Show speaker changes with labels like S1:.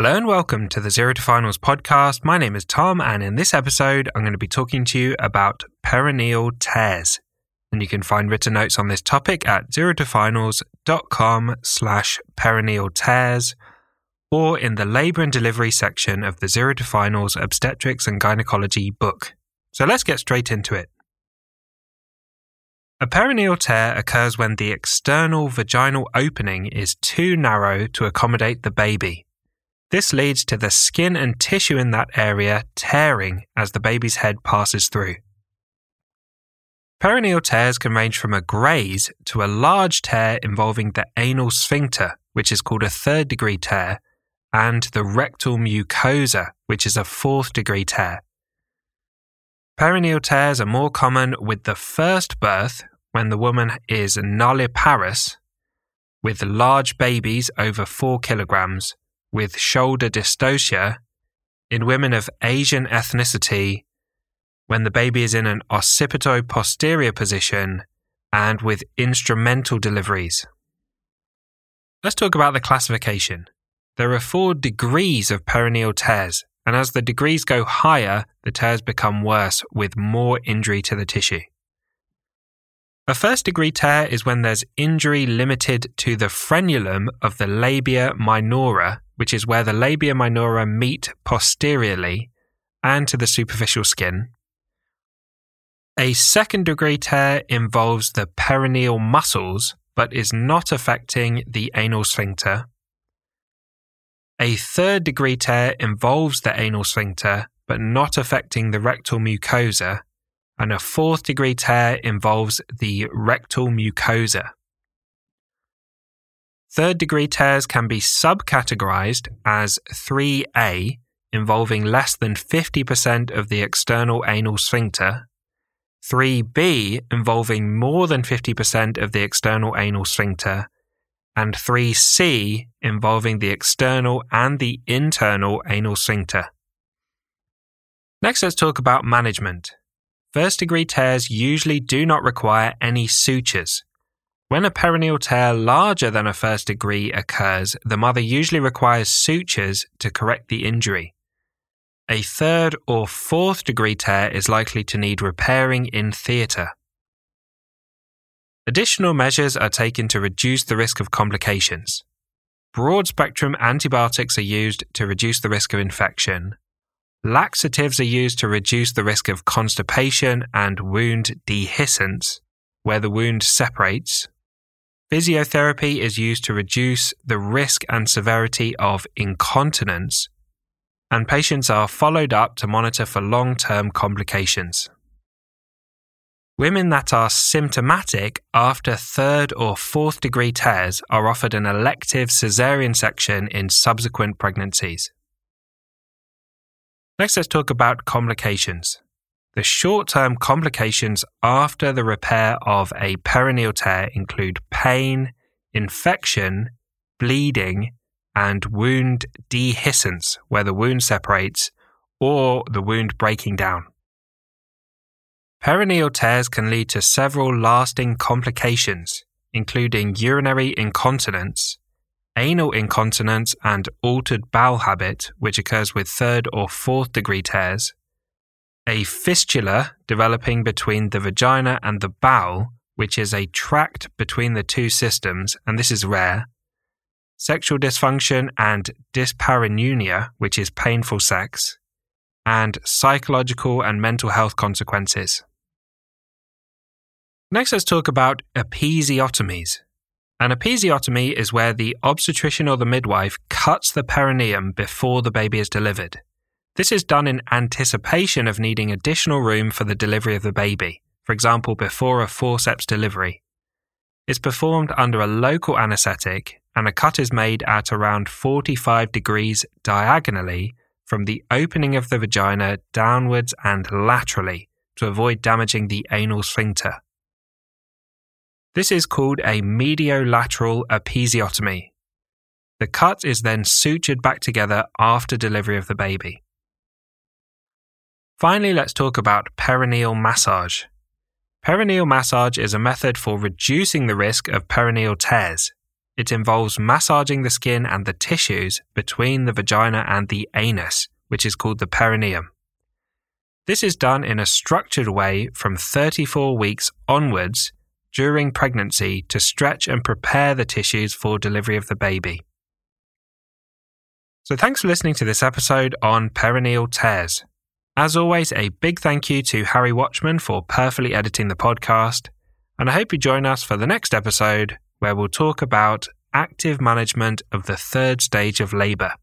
S1: Hello and welcome to the Zero to Finals podcast. My name is Tom, and in this episode, I'm going to be talking to you about perineal tears. And you can find written notes on this topic at zerotofinals.com slash perineal tears or in the labour and delivery section of the Zero to Finals Obstetrics and Gynecology book. So let's get straight into it. A perineal tear occurs when the external vaginal opening is too narrow to accommodate the baby. This leads to the skin and tissue in that area tearing as the baby's head passes through. Perineal tears can range from a graze to a large tear involving the anal sphincter, which is called a third degree tear, and the rectal mucosa, which is a fourth degree tear. Perineal tears are more common with the first birth when the woman is nulliparous, with large babies over 4 kilograms, with shoulder dystocia in women of Asian ethnicity when the baby is in an occipito posterior position and with instrumental deliveries. Let's talk about the classification. There are four degrees of perineal tears, and as the degrees go higher, the tears become worse with more injury to the tissue. A first degree tear is when there's injury limited to the frenulum of the labia minora, which is where the labia minora meet posteriorly, and to the superficial skin. A second degree tear involves the perineal muscles but is not affecting the anal sphincter. A third degree tear involves the anal sphincter but not affecting the rectal mucosa and a fourth degree tear involves the rectal mucosa. Third degree tears can be subcategorized as 3A, involving less than 50% of the external anal sphincter, 3B, involving more than 50% of the external anal sphincter, and 3C, involving the external and the internal anal sphincter. Next, let's talk about management. First degree tears usually do not require any sutures. When a perineal tear larger than a first degree occurs, the mother usually requires sutures to correct the injury. A third or fourth degree tear is likely to need repairing in theatre. Additional measures are taken to reduce the risk of complications. Broad spectrum antibiotics are used to reduce the risk of infection, Laxatives are used to reduce the risk of constipation and wound dehiscence, where the wound separates. Physiotherapy is used to reduce the risk and severity of incontinence, and patients are followed up to monitor for long term complications. Women that are symptomatic after third or fourth degree tears are offered an elective caesarean section in subsequent pregnancies. Next, let's talk about complications. The short term complications after the repair of a perineal tear include pain, infection, bleeding, and wound dehiscence, where the wound separates, or the wound breaking down. Perineal tears can lead to several lasting complications, including urinary incontinence, anal incontinence and altered bowel habit, which occurs with third or fourth degree tears, a fistula developing between the vagina and the bowel, which is a tract between the two systems, and this is rare, sexual dysfunction and dyspareunia, which is painful sex, and psychological and mental health consequences. Next, let's talk about episiotomies. An episiotomy is where the obstetrician or the midwife cuts the perineum before the baby is delivered. This is done in anticipation of needing additional room for the delivery of the baby, for example, before a forceps delivery. It's performed under a local anaesthetic, and a cut is made at around 45 degrees diagonally from the opening of the vagina downwards and laterally to avoid damaging the anal sphincter. This is called a mediolateral episiotomy. The cut is then sutured back together after delivery of the baby. Finally, let's talk about perineal massage. Perineal massage is a method for reducing the risk of perineal tears. it involves massaging the skin and the tissues between the vagina and the anus, which is called the perineum. This is done in a structured way from 34 weeks onwards during pregnancy to stretch and prepare the tissues for delivery of the baby. So, thanks for listening to this episode on perineal tears. As always, a big thank you to Harry Watchman for perfectly editing the podcast, and I hope you join us for the next episode where we'll talk about active management of the third stage of labour.